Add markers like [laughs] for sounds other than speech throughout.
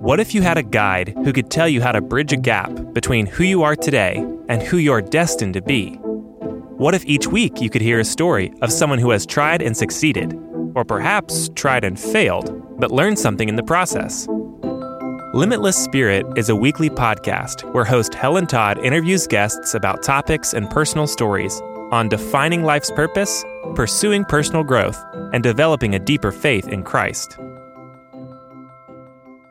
What if you had a guide who could tell you how to bridge a gap between who you are today and who you're destined to be? What if each week you could hear a story of someone who has tried and succeeded, or perhaps tried and failed, but learned something in the process? Limitless Spirit is a weekly podcast where host Helen Todd interviews guests about topics and personal stories on defining life's purpose, pursuing personal growth, and developing a deeper faith in Christ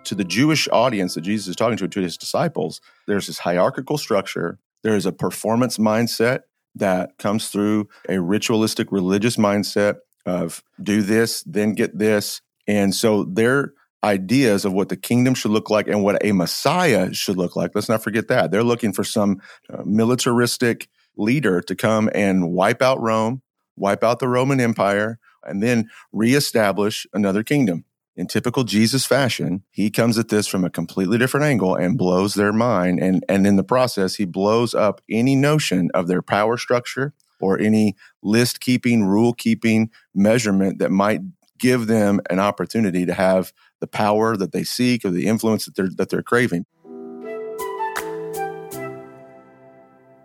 to the Jewish audience that Jesus is talking to, to his disciples, there's this hierarchical structure. There is a performance mindset that comes through a ritualistic religious mindset of do this, then get this. And so their ideas of what the kingdom should look like and what a Messiah should look like, let's not forget that. They're looking for some uh, militaristic leader to come and wipe out Rome, wipe out the Roman Empire, and then reestablish another kingdom in typical Jesus fashion, he comes at this from a completely different angle and blows their mind. And, and in the process, he blows up any notion of their power structure or any list keeping, rule keeping measurement that might give them an opportunity to have the power that they seek or the influence that they're, that they're craving.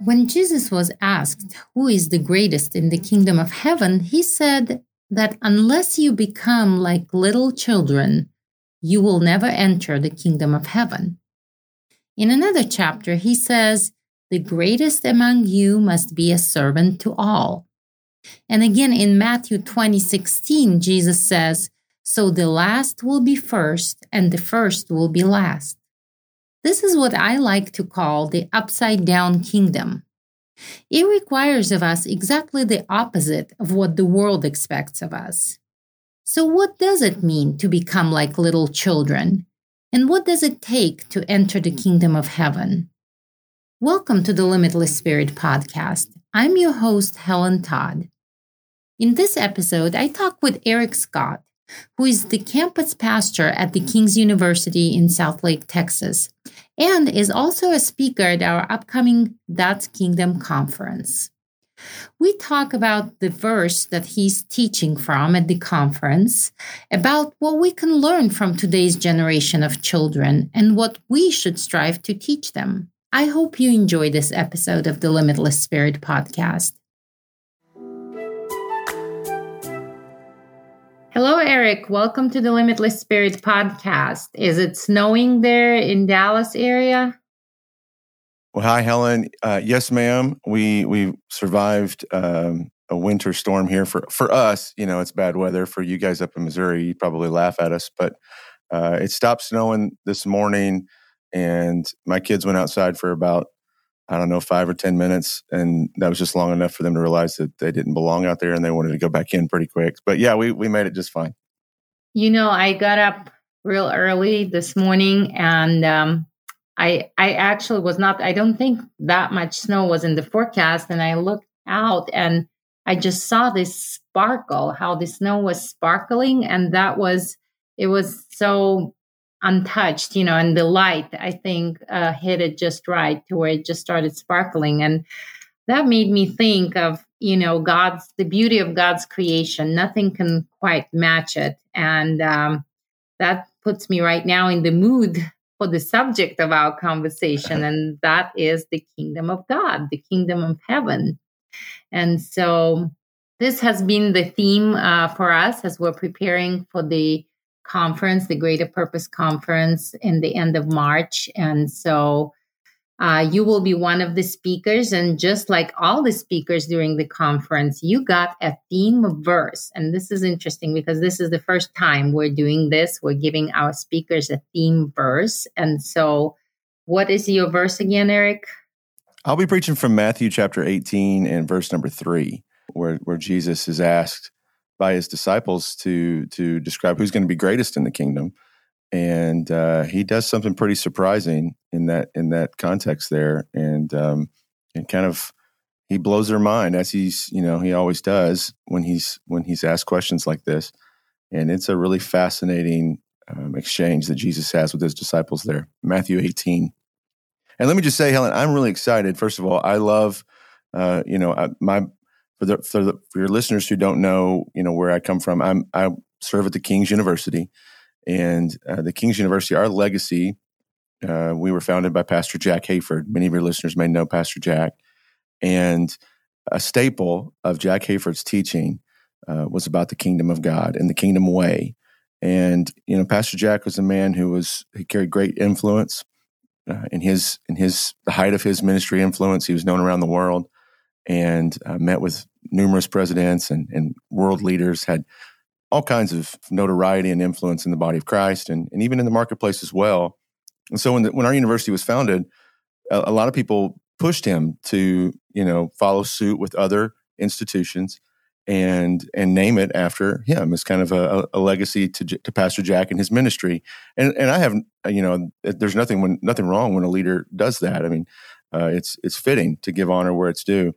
When Jesus was asked who is the greatest in the kingdom of heaven, he said, that unless you become like little children, you will never enter the kingdom of heaven. In another chapter, he says, The greatest among you must be a servant to all. And again in Matthew 20 16, Jesus says, So the last will be first, and the first will be last. This is what I like to call the upside down kingdom. It requires of us exactly the opposite of what the world expects of us. So, what does it mean to become like little children? And what does it take to enter the kingdom of heaven? Welcome to the Limitless Spirit podcast. I'm your host, Helen Todd. In this episode, I talk with Eric Scott, who is the campus pastor at the King's University in Southlake, Texas, and is also a speaker at our upcoming That Kingdom conference. We talk about the verse that he's teaching from at the conference, about what we can learn from today's generation of children and what we should strive to teach them. I hope you enjoy this episode of the Limitless Spirit podcast. Hello, Eric. Welcome to the Limitless Spirit podcast. Is it snowing there in Dallas area? Well, hi, Helen. Uh, yes, ma'am. We we survived um, a winter storm here. For for us, you know, it's bad weather. For you guys up in Missouri, you probably laugh at us, but uh, it stopped snowing this morning, and my kids went outside for about I don't know, five or 10 minutes. And that was just long enough for them to realize that they didn't belong out there and they wanted to go back in pretty quick. But yeah, we, we made it just fine. You know, I got up real early this morning and um, I, I actually was not, I don't think that much snow was in the forecast. And I looked out and I just saw this sparkle, how the snow was sparkling. And that was, it was so untouched, you know, and the light, I think, uh, hit it just right to where it just started sparkling. And that made me think of, you know, God's, the beauty of God's creation. Nothing can quite match it. And um, that puts me right now in the mood for the subject of our conversation. And that is the kingdom of God, the kingdom of heaven. And so this has been the theme uh, for us as we're preparing for the conference, the Greater Purpose Conference, in the end of March. And so uh, you will be one of the speakers. And just like all the speakers during the conference, you got a theme verse. And this is interesting because this is the first time we're doing this. We're giving our speakers a theme verse. And so, what is your verse again, Eric? I'll be preaching from Matthew chapter 18 and verse number three, where, where Jesus is asked, by his disciples to to describe who's going to be greatest in the kingdom, and uh, he does something pretty surprising in that in that context there, and um, and kind of he blows their mind as he's you know he always does when he's when he's asked questions like this, and it's a really fascinating um, exchange that Jesus has with his disciples there, Matthew eighteen. And let me just say, Helen, I'm really excited. First of all, I love, uh, you know, I, my for the, for the for your listeners who don't know, you know where I come from, I'm I serve at the King's University, And uh, the King's University, our legacy, uh, we were founded by Pastor Jack Hayford. Many of your listeners may know Pastor Jack. And a staple of Jack Hayford's teaching uh, was about the kingdom of God and the kingdom way. And you know, Pastor Jack was a man who was he carried great influence uh, in his in his the height of his ministry influence. He was known around the world and uh, met with numerous presidents and, and world leaders. Had all kinds of notoriety and influence in the body of Christ and, and even in the marketplace as well. And so when the, when our university was founded, a, a lot of people pushed him to you know follow suit with other institutions and and name it after him as kind of a, a legacy to, to Pastor Jack and his ministry. And and I have you know there's nothing when nothing wrong when a leader does that. I mean, uh, it's it's fitting to give honor where it's due.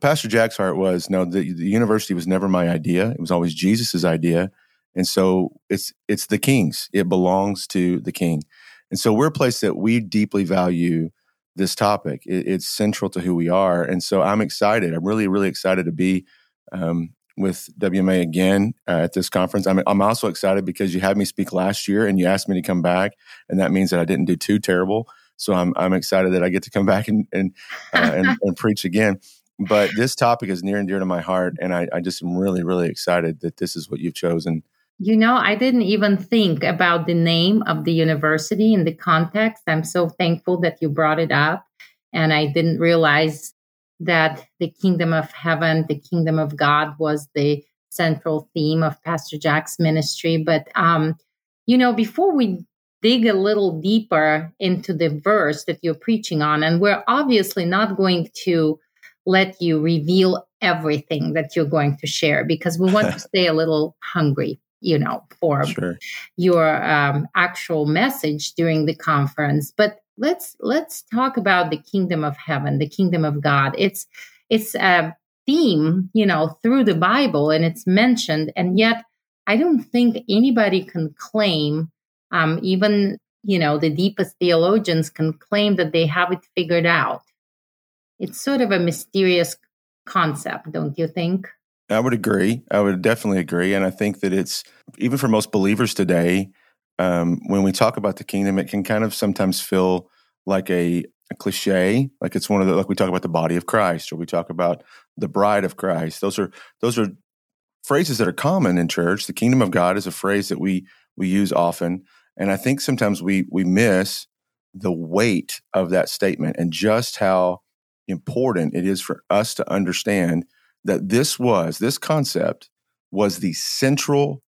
Pastor Jack's heart was no, the, the university was never my idea. It was always Jesus's idea, and so it's it's the King's. It belongs to the King, and so we're a place that we deeply value this topic. It, it's central to who we are, and so I'm excited. I'm really really excited to be um, with WMA again uh, at this conference. I'm, I'm also excited because you had me speak last year and you asked me to come back, and that means that I didn't do too terrible. So I'm I'm excited that I get to come [laughs] back and and, uh, and, and preach again. But this topic is near and dear to my heart, and I, I just am really really excited that this is what you've chosen. You know, I didn't even think about the name of the university in the context. I'm so thankful that you brought it up, and I didn't realize that the kingdom of heaven, the kingdom of God was the central theme of Pastor Jack's ministry. But, um, you know, before we dig a little deeper into the verse that you're preaching on, and we're obviously not going to let you reveal everything that you're going to share because we want to [laughs] stay a little hungry you know for sure. your um, actual message during the conference. But let's let's talk about the kingdom of heaven the kingdom of god. It's it's a theme you know through the bible and it's mentioned and yet i don't think anybody can claim um, even you know the deepest theologians can claim that they have it figured out it's sort of a mysterious concept don't you think i would agree i would definitely agree and i think that it's even for most believers today um, when we talk about the kingdom, it can kind of sometimes feel like a, a, cliche, like it's one of the like we talk about the body of Christ, or we talk about the bride of Christ. Those are those are phrases that are common in church. The kingdom of God is a phrase that we we use often, and I think sometimes we we miss the weight of that statement and just how important it is for us to understand that this was this concept was the central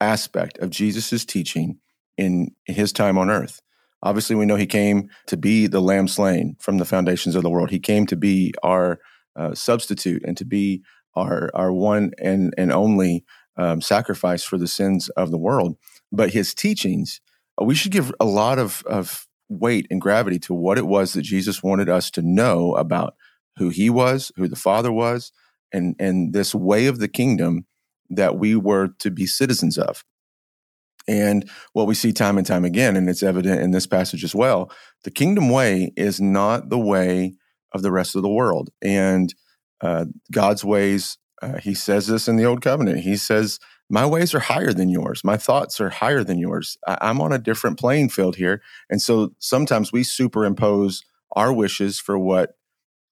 aspect of Jesus's teaching in his time on earth. Obviously, we know he came to be the lamb slain from the foundations of the world. He came to be our uh, substitute and to be our our one and and only um, sacrifice for the sins of the world. But his teachings, we should give a lot of of weight and gravity to what it was that Jesus wanted us to know about who he was, who the Father was, and and this way of the kingdom that we were to be citizens of. And what we see time and time again, and it's evident in this passage as well, the kingdom way is not the way of the rest of the world. And uh, God's ways, uh, he says this in the Old Covenant. He says, My ways are higher than yours. My thoughts are higher than yours. I- I'm on a different playing field here. And so sometimes we superimpose our wishes for what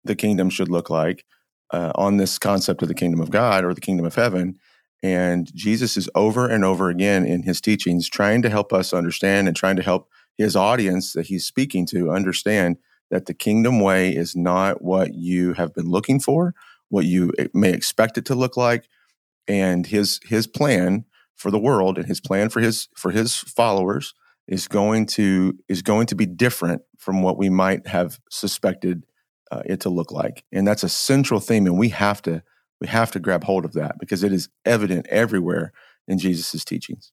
the kingdom should look like uh, on this concept of the kingdom of God or the kingdom of heaven. And Jesus is over and over again in his teachings trying to help us understand and trying to help his audience that he's speaking to understand that the kingdom way is not what you have been looking for, what you may expect it to look like, and his his plan for the world and his plan for his for his followers is going to is going to be different from what we might have suspected uh, it to look like, and that's a central theme, and we have to we have to grab hold of that because it is evident everywhere in Jesus' teachings.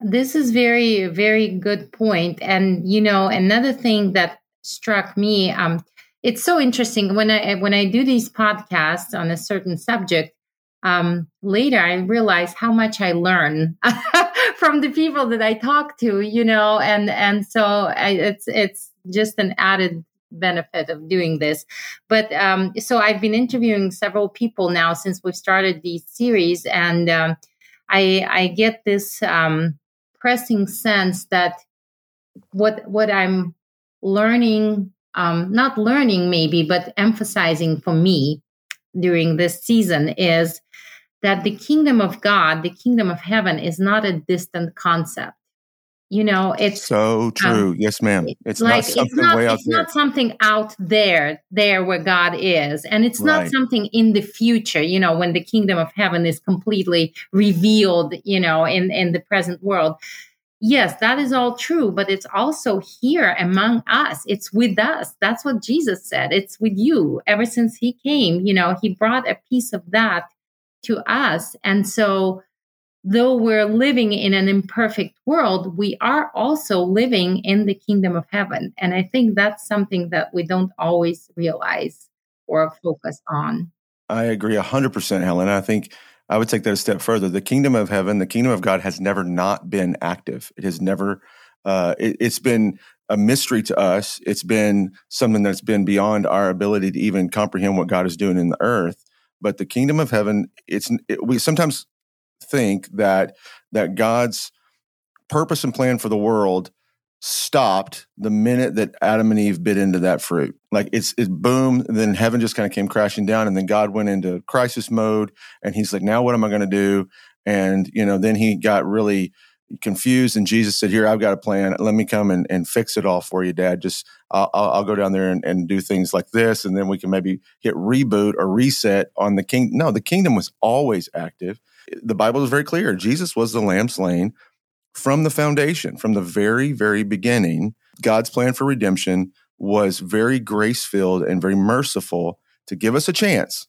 This is very, very good point. And you know, another thing that struck me, um, it's so interesting when I when I do these podcasts on a certain subject. Um, later, I realize how much I learn [laughs] from the people that I talk to. You know, and and so I, it's it's just an added benefit of doing this. But um, so I've been interviewing several people now since we've started these series, and um, I, I get this um, pressing sense that what what I'm learning, um, not learning maybe, but emphasizing for me during this season is that the kingdom of God, the kingdom of heaven, is not a distant concept. You know, it's so true. Um, yes, ma'am. It's like, not something it's not, way out it's there. not something out there, there where God is. And it's not something in the future, you know, when the kingdom of heaven is completely revealed, you know, in, in the present world. Yes, that is all true, but it's also here among us. It's with us. That's what Jesus said. It's with you. Ever since he came, you know, he brought a piece of that to us. And so, though we're living in an imperfect world, we are also living in the kingdom of heaven. And I think that's something that we don't always realize or focus on. I agree 100%, Helen. I think I would take that a step further. The kingdom of heaven, the kingdom of God has never not been active. It has never, uh, it, it's been a mystery to us. It's been something that's been beyond our ability to even comprehend what God is doing in the earth. But the kingdom of heaven, it's, it, we sometimes think that that God's purpose and plan for the world stopped the minute that Adam and Eve bit into that fruit. Like it's it boom, then heaven just kind of came crashing down, and then God went into crisis mode, and He's like, "Now what am I going to do?" And you know, then He got really confused, and Jesus said, "Here, I've got a plan. Let me come and, and fix it all for you, Dad. Just I'll, I'll go down there and, and do things like this, and then we can maybe hit reboot or reset on the king. No, the kingdom was always active the Bible is very clear. Jesus was the lamb slain from the foundation, from the very, very beginning. God's plan for redemption was very grace filled and very merciful to give us a chance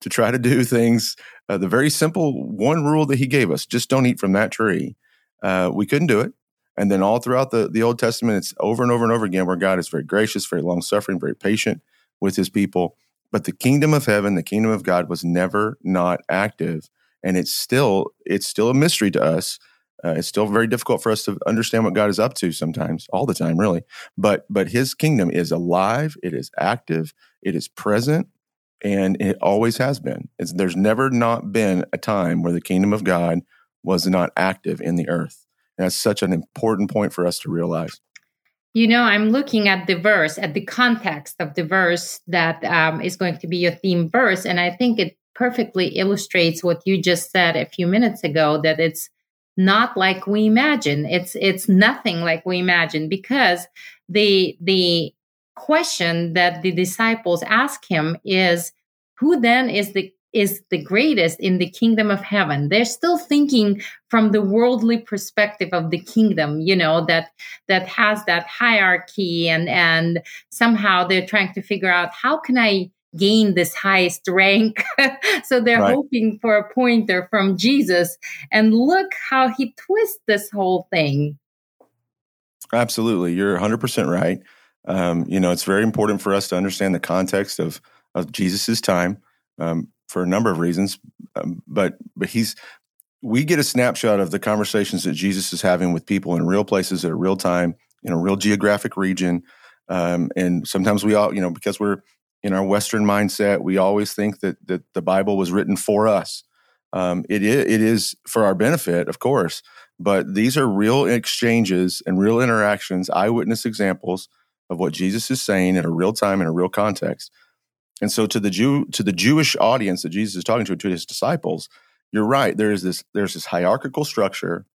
to try to do [laughs] things. Uh, the very simple one rule that he gave us just don't eat from that tree. Uh, we couldn't do it. And then all throughout the, the Old Testament, it's over and over and over again where God is very gracious, very long suffering, very patient with his people. But the kingdom of heaven, the kingdom of God was never not active and it's still it's still a mystery to us. Uh, it's still very difficult for us to understand what God is up to sometimes, all the time, really. But but His kingdom is alive, it is active, it is present, and it always has been. It's, there's never not been a time where the kingdom of God was not active in the earth. And that's such an important point for us to realize. You know, I'm looking at the verse, at the context of the verse that um, is going to be your theme verse, and I think it perfectly illustrates what you just said a few minutes ago that it's not like we imagine. It's it's nothing like we imagine because the the question that the disciples ask him is who then is the is the greatest in the kingdom of heaven? They're still thinking from the worldly perspective of the kingdom you know that that has that hierarchy and and somehow they're trying to figure out how can i gain this highest rank. [laughs] so they're right. hoping for a pointer from Jesus. And look how he twists this whole thing. Absolutely. You're 100% right. Um, you know, it's very important for us to understand the context of, of Jesus's time um, for a number of reasons. Um, but, but he's, we get a snapshot of the conversations that Jesus is having with people in real places at a real time, in a real geographic region. Um, and sometimes we all, you know, because we're in our Western mindset, we always think that that the Bible was written for us. Um, it is it is for our benefit, of course, but these are real exchanges and real interactions, eyewitness examples of what Jesus is saying in a real time in a real context. And so, to the Jew to the Jewish audience that Jesus is talking to, to his disciples, you're right. There is this there's this hierarchical structure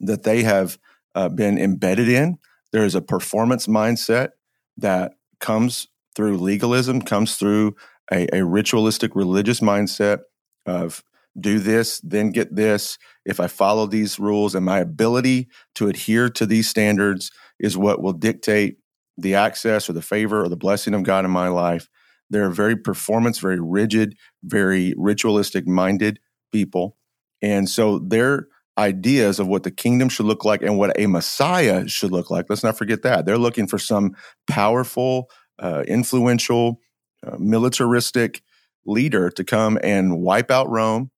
that they have uh, been embedded in. There is a performance mindset that comes through legalism, comes through a, a ritualistic religious mindset of do this, then get this. If I follow these rules and my ability to adhere to these standards is what will dictate the access or the favor or the blessing of God in my life. They're very performance, very rigid, very ritualistic minded people. And so their ideas of what the kingdom should look like and what a Messiah should look like, let's not forget that. They're looking for some powerful, uh, influential, uh, militaristic leader to come and wipe out Rome,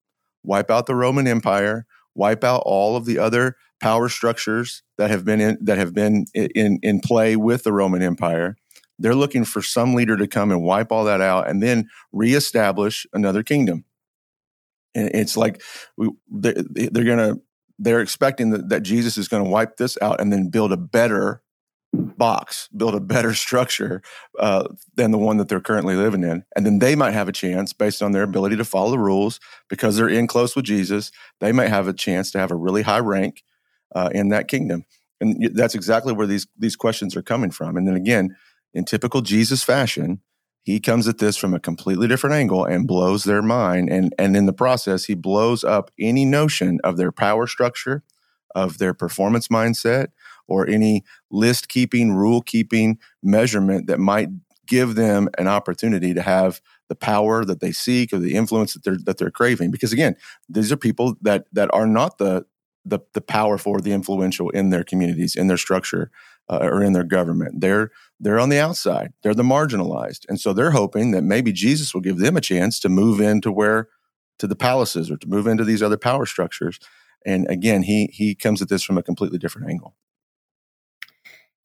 wipe out the Roman Empire, wipe out all of the other power structures that have been in, that have been in in play with the Roman Empire. They're looking for some leader to come and wipe all that out and then reestablish another kingdom. And it's like we, they're, going to they're expecting that, that Jesus is going to wipe this out and then build a better box, build a better [laughs] structure uh, than the one that they're currently living in. And then they might have a chance, based on their ability to follow the rules, because they're in close with Jesus, they might have a chance to have a really high rank uh, in that kingdom. And that's exactly where these these questions are coming from. And then again, in typical Jesus fashion, he comes at this from a completely different angle and blows their mind. And and in the process, he blows up any notion of their power structure, of their performance mindset, or any list keeping, rule keeping measurement that might give them an opportunity to have the power that they seek or the influence that they're that they're craving. Because again, these are people that that are not the the, the powerful the influential in their communities, in their structure, uh, or in their government. They're they're on the outside. They're the marginalized, and so they're hoping that maybe Jesus will give them a chance to move into where to the palaces or to move into these other power structures. And again, he he comes at this from a completely different angle.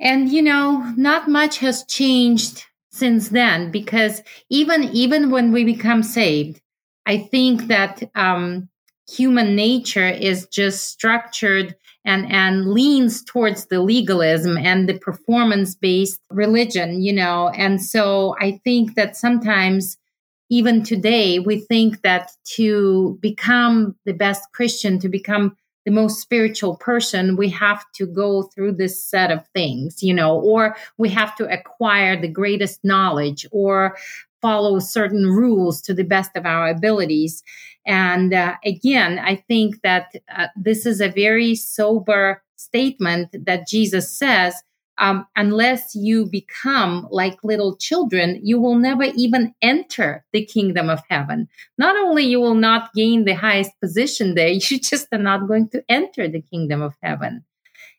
And you know, not much has changed since then because even even when we become saved, I think that um, human nature is just structured and and leans towards the legalism and the performance based religion you know? And so i think that sometimes even today we think that to become the best christian to become the most spiritual person, we have to go through this set of things, you know, or we have to acquire the greatest knowledge or follow certain rules to the best of our abilities. And uh, again, I think that uh, this is a very sober statement that Jesus says um, unless you become like little children, you will never even enter the kingdom of heaven. Not only you will not gain the highest position there, [laughs] you just are not going to enter the kingdom of heaven.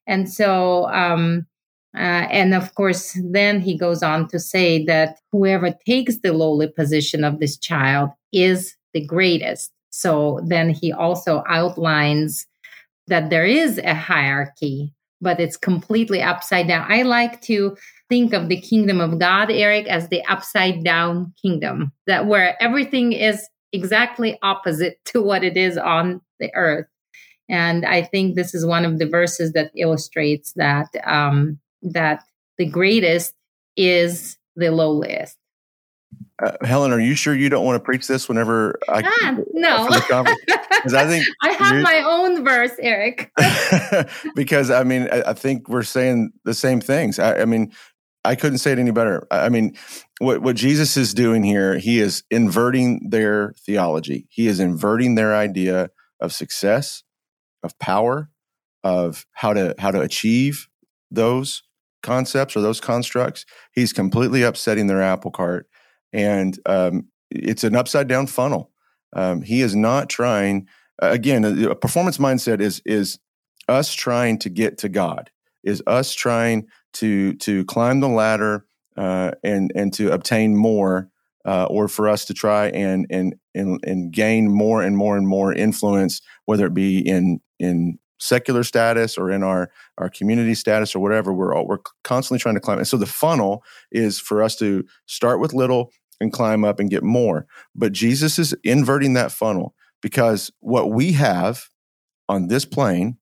And so, um, uh, and of course, then he goes on to say that whoever takes the lowly position of this child is the greatest. So then he also outlines that there is a hierarchy but it's completely upside down. I like to think of the kingdom of God, Eric, as the upside down kingdom, that where everything is exactly opposite [laughs] to what it is on the earth. And I think this is one of the verses that illustrates that um, that the greatest is the lowliest. Uh, Helen, are you sure you don't want to preach this whenever I ah, no? Because I think [laughs] I have my own verse, Eric. [laughs] because I mean, I, I, think we're saying the same things. I, I, mean, I couldn't say it any better. I mean, what what Jesus is doing here, he is inverting their theology. He is inverting their idea of success, of power, of how to how to achieve those concepts or those constructs. He's completely upsetting their apple cart and um, it's an upside down funnel. Um, he is not trying. Again, a performance mindset is is us trying to get to God. Is us trying to to climb the ladder uh, and and to obtain more, uh, or for us to try and and and and gain more and more and more influence, whether it be in in secular status or in our our community status or whatever we're all, we're constantly trying to climb and so the funnel is for us to start with little and climb up and get more. But Jesus is inverting that funnel because what we have on this plane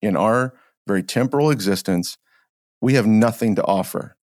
in our very temporal existence, we have nothing to offer.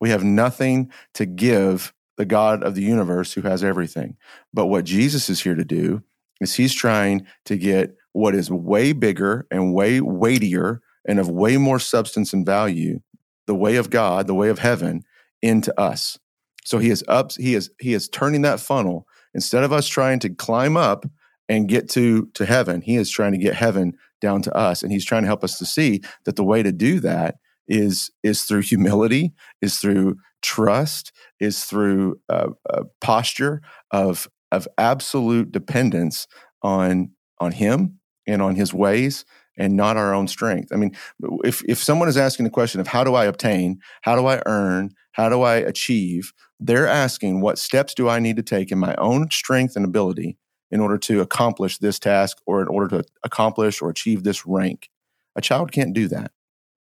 We have nothing to give the God of the universe who has everything. But what Jesus is here to do is he's trying to get what is way bigger and way weightier and of way more substance and value, the way of God, the way of heaven, into us. So he is up, he is he is turning that funnel. Instead of us trying to climb up and get to to heaven, he is trying to get heaven down to us. And he's trying to help us to see that the way to do that is is through [laughs] humility, is through trust, is through uh, a posture of of absolute dependence on on him and on his ways and not our own strength. I mean, if if someone is asking the question of how do I obtain, how do I earn, how do I achieve, they're asking what steps do I need to take in my own strength and ability in order to accomplish this task or in order to accomplish or achieve this rank. A child can't do that.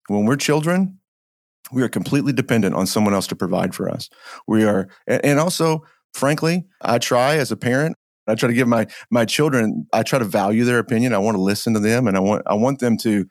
When we're children, we are completely dependent on someone else to provide for us. We are, and also, frankly, I try as a parent I try to give my my children. I try to value their opinion. I want to listen to them, and I want I want them to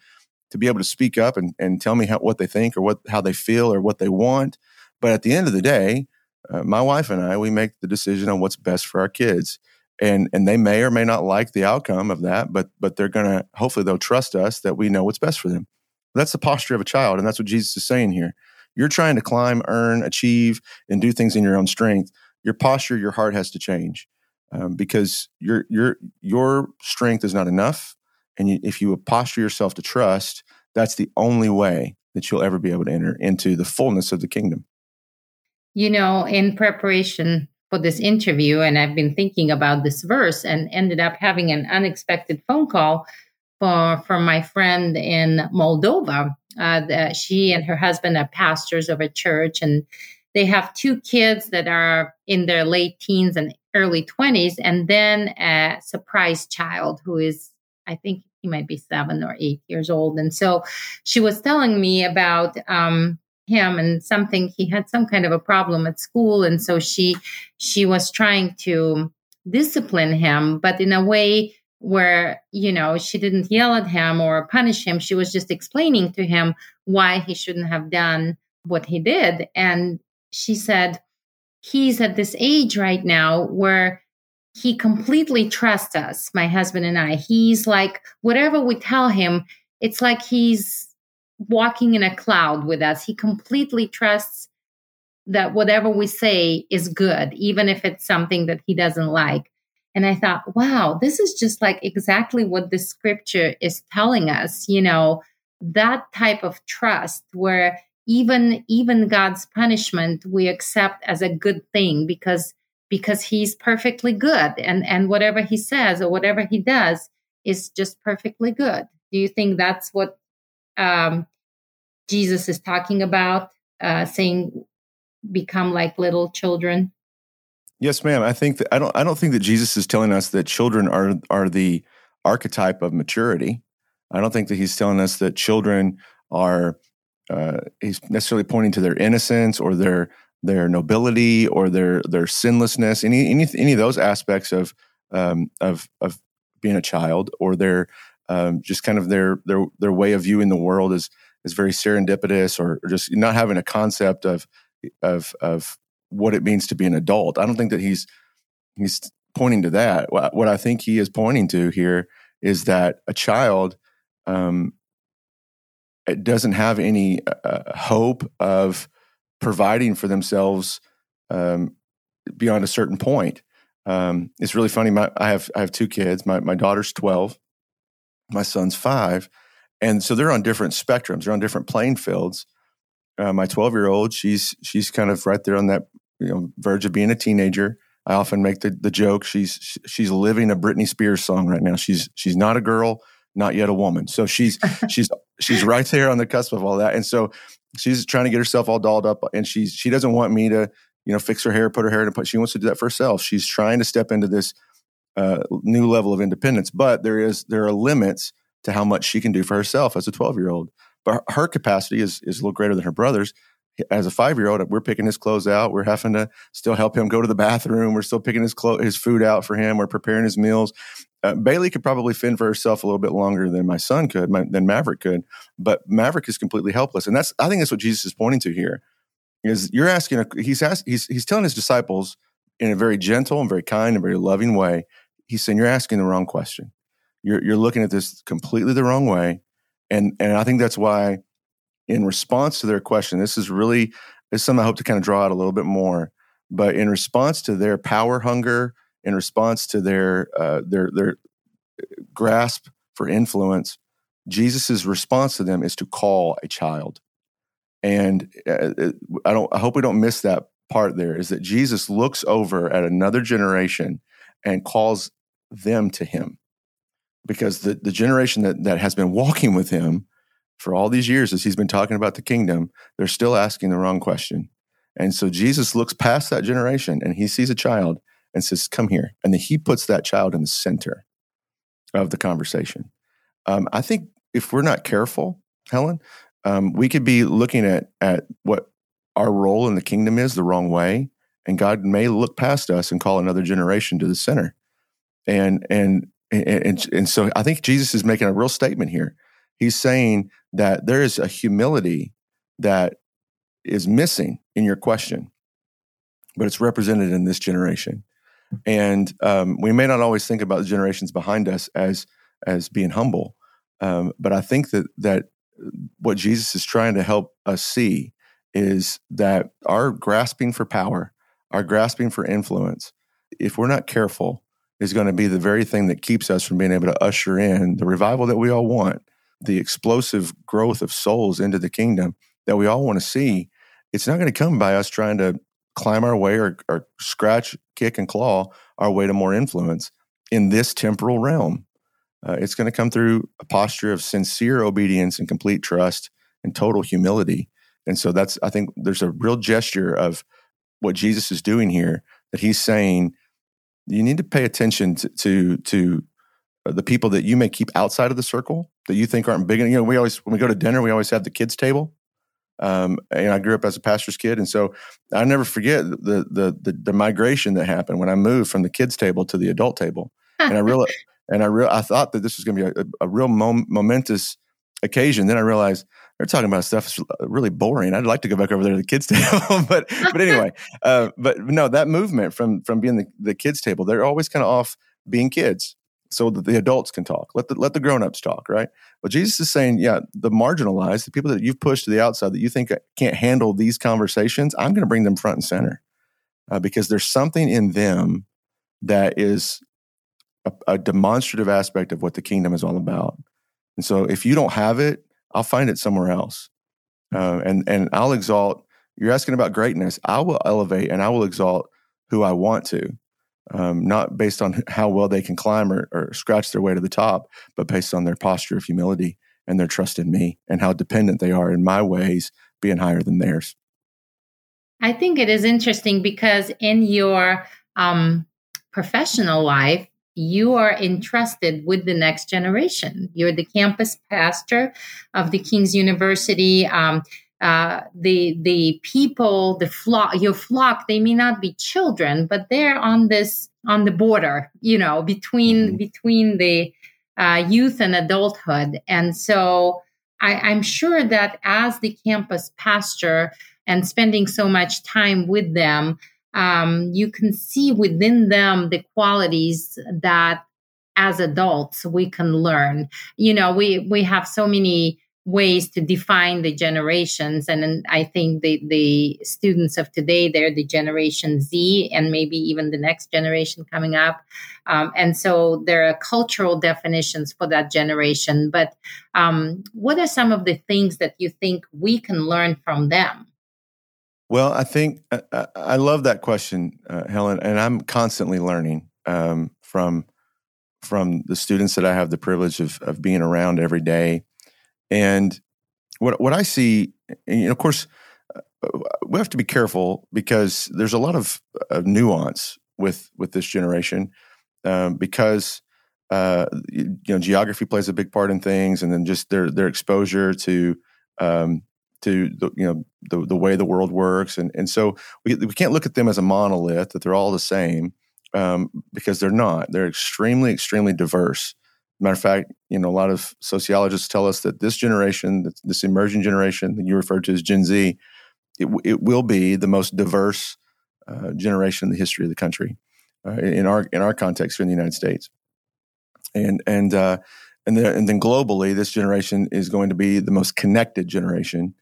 to be able to speak up and, and tell me how, what they think or what how they feel or what they want. But at the end of the day, uh, my wife and I we make the decision on what's best for our kids, and and they may or may not like the outcome of that, but but they're gonna hopefully they'll trust us that we know what's best for them. That's the posture of a child, and that's what Jesus is saying here. You're trying to climb, earn, achieve, and do things in your own strength. Your posture, your heart has to change um, because your your your strength is not enough. And you, if you posture yourself to trust, that's the only way that you'll ever be able to enter into the fullness of the kingdom. You know, in preparation for this interview, and I've been thinking about this verse and ended up having an unexpected phone call for, from my friend in Moldova. Uh, the, she and her husband are pastors of a church, and they have two kids that are in their late teens and early 20s, and then a surprise child who is, I think he might be seven or eight years old. And so she was telling me about um, him and something he had some kind of a problem at school. And so she she was trying to discipline him but in a way where you know she didn't yell at him or punish him. She was just explaining to him why he shouldn't have done what he did. And she said he's at this age right now where he completely trusts us, my husband and I. He's like, whatever we tell him, it's like he's walking in a cloud with us. He completely trusts that whatever we say is good, even if it's something that he doesn't like. And I thought, wow, this is just like exactly what the scripture is telling us, you know, that type of trust where even even God's punishment we accept as a good thing because because he's perfectly good and and whatever he says or whatever he does is just perfectly good. Do you think that's what um, Jesus is talking about, uh, saying become like little children? Yes, ma'am. I think that I don't I don't think that Jesus is telling us that children are are the archetype of maturity. I don't think that he's telling us that children are uh, he's necessarily pointing to their innocence or their their nobility or their their sinlessness, any any any of those aspects of um, of of being a child, or their um, just kind of their their their way of viewing the world is is very serendipitous, or, or just not having a concept of of of what it means to be an adult. I don't think that he's he's pointing to that. What, I think he is pointing to here is that a child um, it doesn't have any uh, hope of providing for themselves um, beyond a certain point. Um, it's really funny. My, I have I have two kids. My my daughter's twelve, my son's five, and so they're on different spectrums. They're on different playing fields. Uh, my twelve year old, she's she's kind of right there on that you know verge of being a teenager. I often make the the joke she's she's living a Britney Spears song right now. She's she's not a girl, not yet a woman. So she's [laughs] she's she's right there on the cusp of all that. And so she's trying to get herself all dolled up, and she's she doesn't want me to you know fix her hair, put her hair in a put. She wants to do that for herself. She's trying to step into this uh, new level of independence, but there is there are limits to how much she can do for herself as a twelve year old. But her capacity is is a little greater than her brother's as a five year old, we're picking his clothes out. We're having to still help him go to the bathroom. We're still picking his clo- his food out for him. We're preparing his meals. Uh, Bailey could probably fend for herself a little bit longer than my son could, my, than Maverick could. But Maverick is completely helpless, and that's I think that's what Jesus is pointing to here. Is you're asking? A, he's asked, he's he's telling his disciples in a very gentle and very kind and very loving way. He's saying you're asking the wrong question. You're you're looking at this completely the wrong way, and and I think that's why in response to their question, this is really this is something I hope to kind of draw out a little bit more. But in response to their power hunger, in response to their uh, their their grasp for influence, Jesus's response to them is to call a child. And uh, uh, I don't. I hope we don't miss that part. There is that Jesus looks over at another generation and calls them to Him, because the the generation that that has been walking with Him for all these years as he's been talking about the kingdom, they're still asking the wrong question. And so Jesus looks past that generation and he sees a child and says, Come here. And then he puts that child in the center of the conversation. Um, I think if we're not careful, Helen, um, we could be looking at, at what our role in the kingdom is the wrong way. And God may look past us and call another generation to the center. And, and, and, and so I think Jesus is making a real statement here. He's saying that there is a humility that is missing in your question, but it's represented in this generation. And um, we may not always think about the generations behind us as as being humble, um, but I think that that what Jesus is trying to help us see is that our grasping for power, our grasping for influence, if we're not careful, is going to be the very thing that keeps us from being able to usher in the revival that we all want, the explosive growth of souls into the kingdom that we all want to see. It's not going to come by us trying to climb our way or, or scratch, kick, and claw our way to more influence in this temporal realm. Uh, it's going to come through a posture of sincere obedience and complete trust and total humility. And so that's, I think there's a real gesture of what Jesus is doing here that he's saying, you need to pay attention to, to, to uh, the people that you may keep outside of the circle that you think aren't big. You know, we always, when we go to dinner, we always have the kids table. Um, and I grew up as a pastor's kid, and so I never forget the, the the the, migration that happened when I moved from the kids table to the adult table, and I [laughs] really and I real I thought that this was going to be a, a real mom- momentous occasion. Then I realized they're talking about stuff that's really boring. I'd like to go back over there to the kids [laughs] table, but but anyway, uh, but no, that movement from from being the, the kids table, they're always kind of off being kids, so that the adults can talk. Let the let the grown ups talk, right? Well, Jesus is saying, yeah, the marginalized, the people that you've pushed to the outside that you think can't handle these conversations, I'm going to bring them front and center uh, because there's something in them that is a, a demonstrative aspect of what the kingdom is all about. And so, if you don't have it, I'll find it somewhere else, uh, and and I'll exalt. You're asking about greatness. I will elevate and I will exalt who I want to um, not based on how well they can climb or, or scratch their way to the top, but based on their posture of humility and their trust in me and how dependent they are in my ways being higher than theirs. I think it is interesting because in your um, professional life, you are entrusted with the next generation. You're the campus pastor of the King's University. Um, uh, the the people, the flock, your flock, they may not be children, but they're on this on the border, you know, between mm-hmm. between the uh, youth and adulthood, and so I, I'm sure that as the campus pastor and spending so much time with them, um, you can see within them the qualities that as adults we can learn. You know we we have so many ways to define the generations and i think the the students of today they're the generation z and maybe even the next generation coming up. Um, and so there are cultural definitions for that generation but um, what are some of the things that you think we can learn from them well i think uh, uh, i love that question uh, helen and i'm constantly learning um, from from the students that i have the privilege of, of being around every day. And what what I see, and of course, uh, we have to be careful because there's a lot of, of nuance with with this generation um, because uh, you know geography plays a big part in things, and then just their their exposure to um, to the, you know the the way the world works, and and so we we can't look at them as a monolith that they're all the same um, because they're not. They're extremely extremely diverse. Matter of fact, you know, a lot of sociologists tell us that this generation, this emerging generation that you referred to as Gen Z, it, it will be the most diverse uh, generation in the history of the country, uh, in our in our context here in the United States, and and uh, and then and then globally, this generation is going to be the most connected generation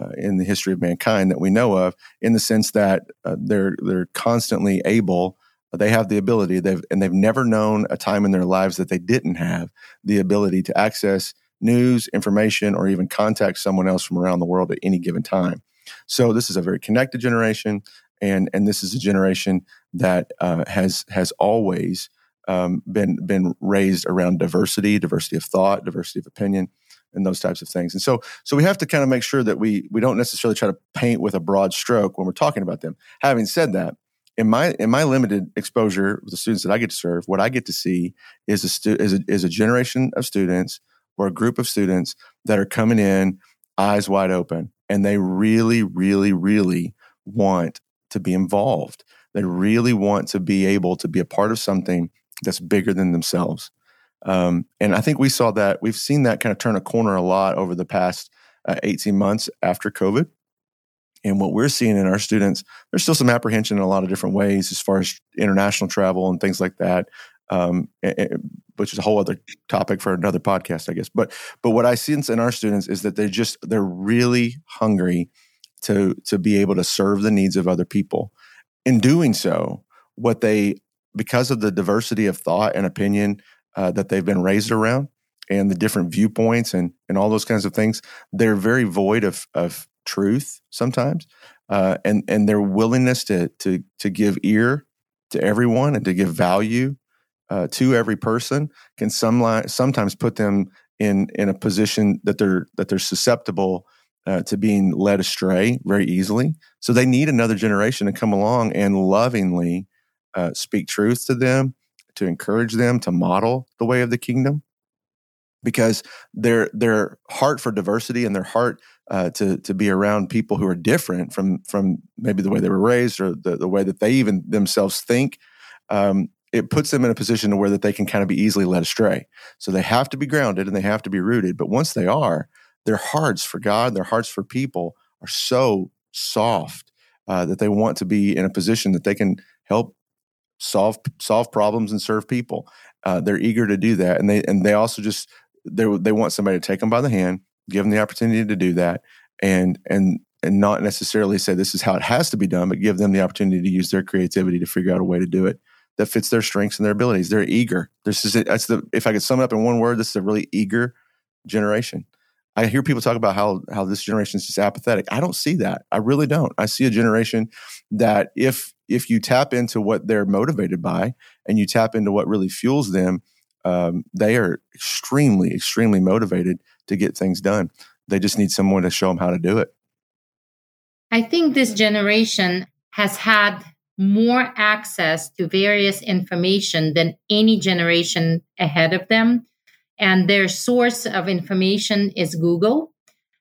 uh, in the history of mankind that we know of, in the sense that uh, they're they're constantly able they have the ability they've and they've never known a time in their lives that they didn't have the ability to access news information or even contact someone else from around the world at any given time. So this is a very connected generation and and this is a generation that uh, has has always um, been been raised around diversity diversity of thought diversity of opinion and those types of things and so so we have to kind of make sure that we we don't necessarily try to paint with a broad stroke when we're talking about them having said that in my in my limited exposure with the students that I get to serve, what I get to see is a stu- is a, is a generation of students or a group of students that are coming in eyes wide open, and they really, really, really want to be involved. They really want to be able to be a part of something that's bigger than themselves. Um, and I think we saw that we've seen that kind of turn a corner a lot over the past uh, 18 months after COVID. And what we're seeing in our students, there's still some apprehension in a lot of different ways as far as international travel and things like that, um, which is a whole other topic for another podcast, I guess. But but what I see in our students is that they're just they're really hungry to to be able to serve the needs of other people. In doing so, what they because of the diversity of thought and opinion uh, that they've been raised around and the different viewpoints and and all those kinds of things, they're very void of of truth sometimes, uh, and and their willingness to to to give ear to everyone and to give value uh, to every person can some, sometimes put them in in a position that they're that they're susceptible uh, to being led astray very easily. So they need another generation to come along and lovingly uh, speak truth to them, to encourage them to model the way of the kingdom, because their their heart for diversity and their heart uh, to to be around people who are different from from maybe the way they were raised or the, the way that they even themselves think. Um, it puts them in a position to where that they can kind of be easily led astray. So they have to be grounded and they have to be rooted. But once they are, their hearts for God, their hearts for people are so soft uh, that they want to be in a position that they can help solve solve problems and serve people. Uh, they're eager to do that, and they and they also just they they want somebody to take them by the hand, give them the opportunity to do that, and and and not necessarily say this is how it has to be done, but give them the opportunity to use their creativity to figure out a way to do it that fits their strengths and their abilities. They're eager. This is that's the if I could sum it up in one word, this is a really eager generation. I hear people talk about how how this generation is just apathetic. I don't see that. I really don't. I see a generation that if if you tap into what they're motivated by and you tap into what really fuels them, um, they are extremely extremely motivated to get things done. They just need someone to show them how to do it. I think this generation has had more access to various information than any generation ahead of them and their source of information is Google.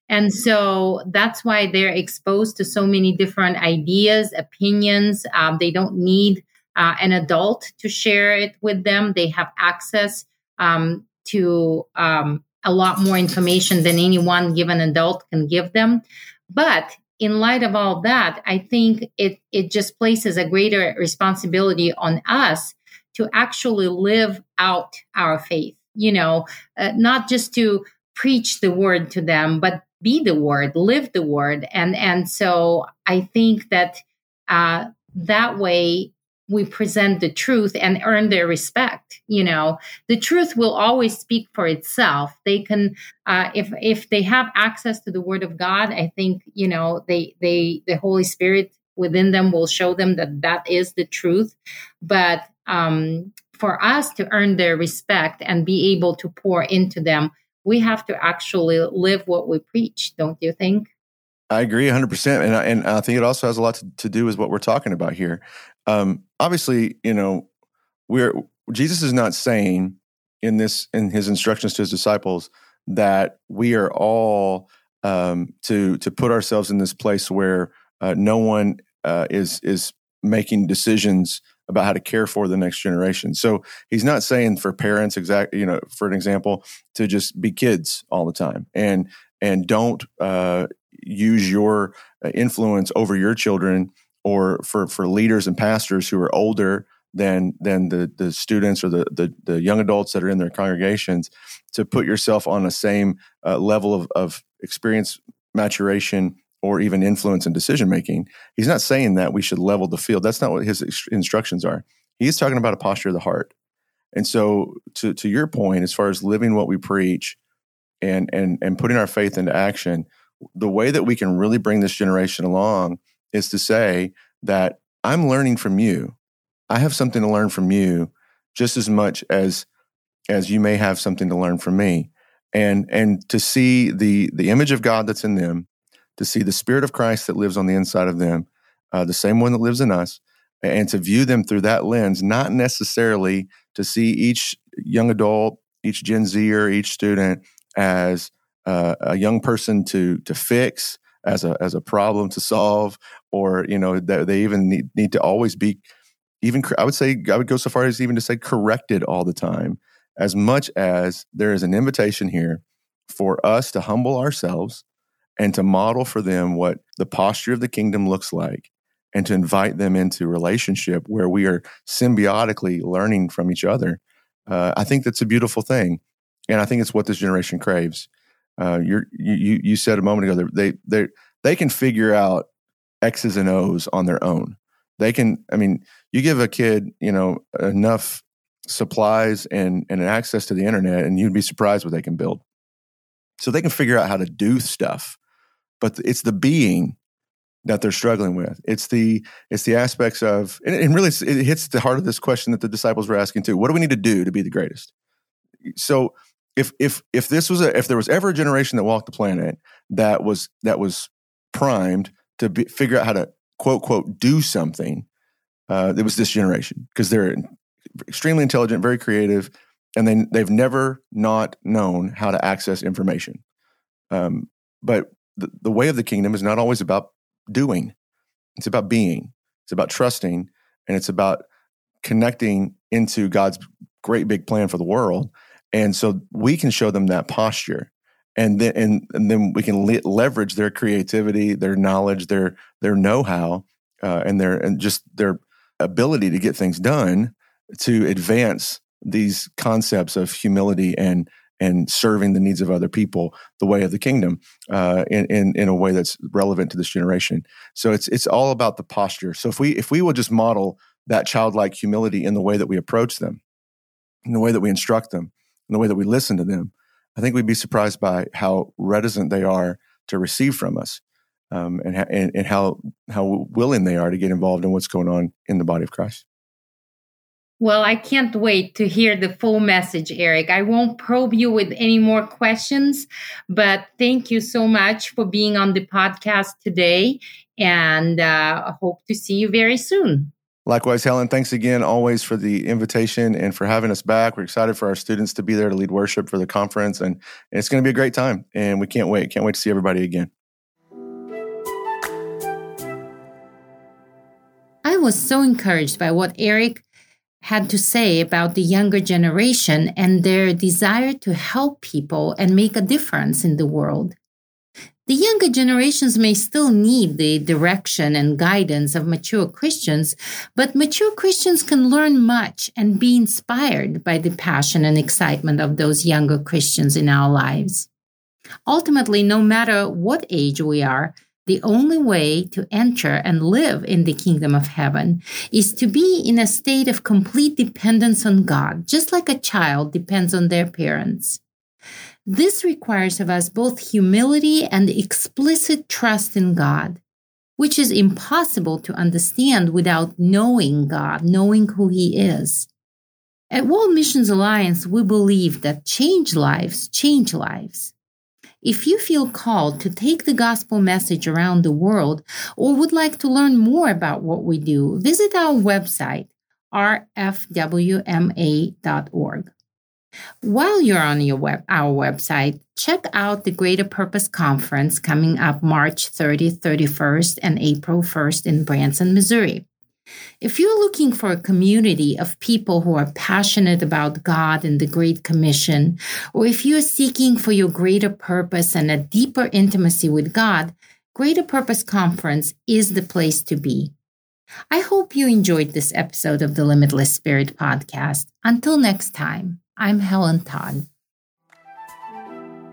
And so that's why they're exposed to so many different ideas, opinions. Um, they don't need uh, an adult to share it with them. They have access um, to um, a lot more information than any one given adult can give them. But in light of all that, I think it, it just places a greater responsibility on us to actually live out our faith you know, uh, not just to preach the word to them, but be the word, live the word. And, and so I think that uh, that way we present the truth and earn their respect you know. The truth will always speak for itself. They can uh, if if they have access to the word of god i think you know they they the holy spirit within them will show them that that is the truth. But um for us to earn their respect and be able to pour into them, we have to actually live what we preach, don't you think? I agree 100%. And I, and I think it also has a lot to, to do with what we're talking about here. Um, obviously, you know, we're, Jesus is not saying in this, in his instructions to his disciples that we are all um, to, to put ourselves in this place where uh, no one uh, is, is making decisions about how to care for the next generation. So he's not saying for parents, exact, you know, for an example, to just be kids all the time and and don't uh, use your uh, influence over your children or for for leaders and pastors who are older than than the the students or the the, the young adults that are in their congregations to put yourself on the same uh, level of, of experience maturation or even influence in decision making. He's not saying that we should level the field. That's not what his instructions are. He's talking about a posture of the heart. And so, to to your point, as far as living what we preach and and and putting our faith into action, the way that we can really bring this generation along is to say that I'm learning from you. I have something to learn from you, just as much as as you may have something to learn from me. And and to see the the image of God that's in them, to see the Spirit of Christ that lives on the inside of them, uh, the same one that lives in us, and to view them through that lens, not necessarily to see each young adult, each Gen Z Zer, each student as uh, a young person to to fix, as a as a problem to solve, or you know that they even need, need to always be even I would say I would go so far as even to say corrected all the time, as much as there is an invitation here for us to humble ourselves and to model for them what the posture of the kingdom looks like and to invite them into relationship where we are symbiotically learning from each other. Uh, I think that's a beautiful thing, and I think it's what this generation craves. Uh, you you said a moment ago they they they can figure out X's and O's on their own. They can. I mean, you give a kid you know enough supplies and and access to the internet, and you'd be surprised what they can build. So they can figure out how to do stuff, but it's the being that they're struggling with. It's the it's the aspects of and, and really it hits the heart of this question that the disciples were asking too. What do we need to do to be the greatest? So if if if this was a if there was ever a generation that walked the planet that was that was primed to be, figure out how to quote quote do something, uh, it was this generation because they're extremely intelligent, very creative, and they they've never not known how to access information. Um, but the, the way of the kingdom is not always about doing. It's about being. It's about trusting, and it's about connecting into God's great big plan for the world. And so we can show them that posture, and then and, and then we can le- leverage their creativity, their knowledge, their their know how, uh, and their and just their ability to get things done to advance these concepts of humility and and serving the needs of other people the way of the kingdom uh, in, in, in a way that's relevant to this generation. So it's it's all about the posture. So if we if we will just model that childlike humility in the way that we approach them, in the way that we instruct them, in the way that we listen to them, I think we'd be surprised by how reticent they are to receive from us, um, and, and and how how willing they are to get involved in what's going on in the body of Christ. Well, I can't wait to hear the full message, Eric. I won't probe you with any more questions, but thank you so much for being on the podcast today. And uh, I hope to see you very soon. Likewise, Helen, thanks again always for the invitation and for having us back. We're excited for our students to be there to lead worship for the conference, and it's going to be a great time. And we can't wait. Can't wait to see everybody again. I was so encouraged by what Eric had to say about the younger generation and their desire to help people and make a difference in the world. The younger generations may still need the direction and guidance of mature Christians, but mature Christians can learn much and be inspired by the passion and excitement of those younger Christians in our lives. Ultimately, no matter what age we are, the only way to enter and live in the kingdom of heaven is to be in a state of complete dependence on God, just like a child depends on their parents. This requires of us both humility and explicit trust in God, which is impossible to understand without knowing God, knowing who He is. At World Missions Alliance, we believe that change lives change lives. If you feel called to take the gospel message around the world or would like to learn more about what we do, visit our website, rfwma.org. While you're on your web, our website, check out the Greater Purpose Conference coming up March 30th, 31st, and April 1st in Branson, Missouri. If you're looking for a community of people who are passionate about God and the Great Commission, or if you're seeking for your greater purpose and a deeper intimacy with God, Greater Purpose Conference is the place to be. I hope you enjoyed this episode of the Limitless Spirit podcast. Until next time, I'm Helen Todd.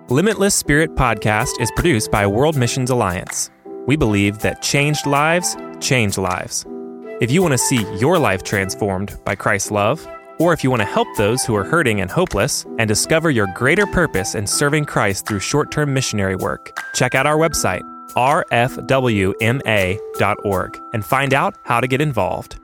Limitless Spirit podcast is produced by World Missions Alliance. We believe that changed lives change lives. If you want to see your life transformed by Christ's love, or if you want to help those who are hurting and hopeless and discover your greater purpose in serving Christ through short term missionary work, check out our website, rfwma.org, and find out how to get involved.